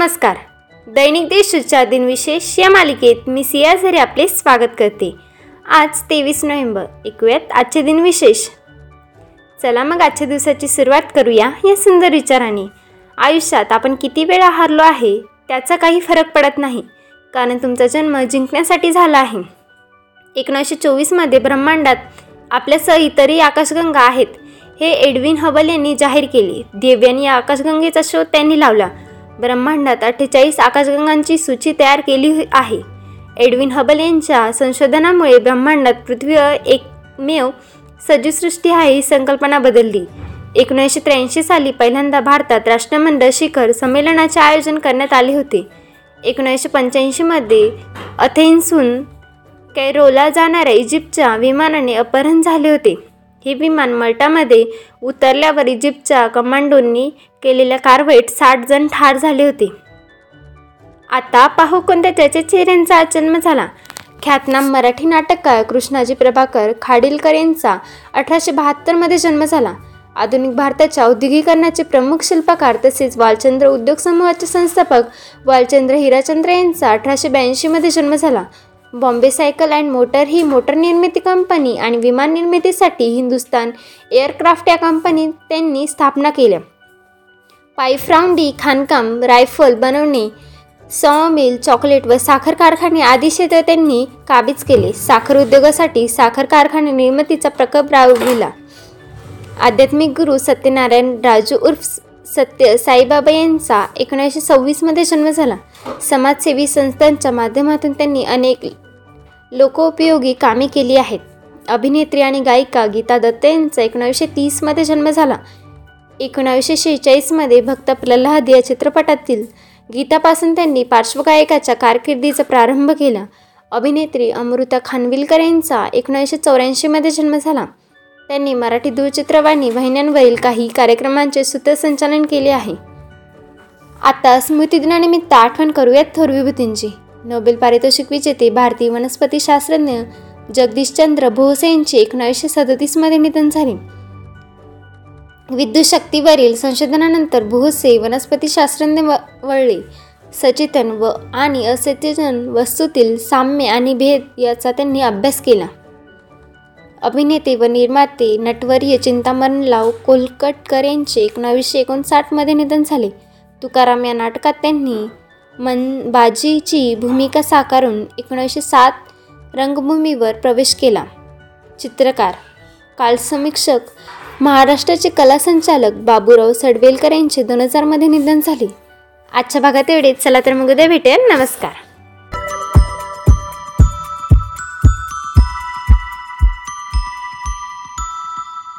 नमस्कार. दैनिक देशच्या दिनविशेष या मालिकेत मी सिया झरे आपले स्वागत करते. आज तेवीस नोव्हेंबर ऐकूयात आजचे दिनविशेष. चला मग आजच्या दिवसाची सुरुवात करूया या सुंदर विचाराने. आयुष्यात आपण किती वेळा हारलो आहे त्याचा काही फरक पडत नाही कारण तुमचा जन्म जिंकण्यासाठी झाला आहे. एकोणीसशे चोवीसमध्ये ब्रह्मांडात आपल्यासह इतरही आकाशगंगा आहेत हे एडविन हबल यांनी जाहीर केले. देव्यांनी या आकाशगंगेचा शोध त्यांनी लावला. ब्रह्मांडात अठ्ठेचाळीस आकाशगंगांची सूची तयार केली आहे. एडविन हबल यांच्या संशोधनामुळे ब्रह्मांडात पृथ्वीवर एकमेव सजीवसृष्टी आहे ही संकल्पना बदलली. एकोणीसशे त्र्याऐंशी साली पहिल्यांदा भारतात राष्ट्रमंडळ शिखर संमेलनाचे आयोजन करण्यात आले होते. एकोणीसशे पंच्याऐंशीमध्ये अथेन्सहून कैरोला जाणाऱ्या इजिप्तच्या विमानाने अपहरण झाले होते. हे विमान मल्टामध्ये उतरल्यावर इजिप्तच्या कमांडोंनी केलेल्या कारवाईत साठ जण ठार झाले होते. आता पाहू कोणत्या त्याच्या चेहऱ्यांचा जन्म झाला. ख्यातनाम मराठी नाटककार कृष्णाजी प्रभाकर खाडीलकर यांचा अठराशे बहात्तरमध्ये जन्म झाला. आधुनिक भारताच्या औद्योगिकरणाचे प्रमुख शिल्पकार तसेच वालचंद्र उद्योग समूहाचे संस्थापक वालचंद्र हिराचंद्र यांचा अठराशे ब्याऐंशीमध्ये जन्म झाला. बॉम्बे सायकल अँड मोटर ही मोटर निर्मिती कंपनी आणि विमान निर्मितीसाठी हिंदुस्तान एअरक्राफ्ट या कंपनी त्यांनी स्थापना केल्या. पायफ्राउंडी खाणकाम रायफल बनवणे सॉ मिल चॉकलेट व साखर कारखाने आदी क्षेत्र त्यांनी काबीज केले. साखर उद्योगासाठी साखर कारखाने निर्मितीचा प्रकल्प राबविला. आध्यात्मिक गुरु सत्यनारायण राजू उर्फ सत्य साईबाबा यांचा एकोणीसशे सव्वीसमध्ये जन्म झाला. समाजसेवी संस्थांच्या माध्यमातून त्यांनी अनेक लोकोपयोगी कामे केली आहेत. अभिनेत्री आणि गायिका गीता दत्त यांचा एकोणावीसशे तीसमध्ये जन्म झाला. एकोणावीसशे शेहेचाळीसमध्ये भक्त प्रल्हाद या चित्रपटातील गीतापासून त्यांनी पार्श्वगायकाच्या कारकिर्दीचा प्रारंभ केला. अभिनेत्री अमृता खानविलकर यांचा एकोणीसशे चौऱ्याऐंशीमध्ये जन्म झाला. त्यांनी मराठी दूरचित्रवाणी वाहिन्यांवरील काही कार्यक्रमांचे सूत्रसंचालन केले आहे. आता स्मृतिदिनानिमित्त आठवण करूयात थोर विभूतींची. नोबेल पारितोषिक विजेते भारतीय वनस्पतीशास्त्रज्ञ जगदीशचंद्र भोसे यांचे एकोणावीसशे सदतीसमध्ये निधन झाले. विद्युत शक्तीवरील संशोधनानंतर भोसे वनस्पतीशास्त्रज्ञ वळले. सचेतन व आणि असचेतन वस्तूतील साम्य आणि भेद याचा त्यांनी अभ्यास केला. अभिनेते व निर्माते नटवर्य चिंतामणराव कोलकटकर यांचे एकोणावीसशे एकोणसाठमध्ये निधन झाले. तुकाराम या नाटकात त्यांनी मन बाजीची भूमिका साकारून एकोणीसशे सात रंगभूमीवर प्रवेश केला. चित्रकार कालसमीक्षक महाराष्ट्राचे कला संचालक बाबूराव सडवेलकर यांचे दोन हजारमध्ये निधन झाले. आजच्या भागात एवढेच. चला तर मग उद्या भेटेल नमस्कार.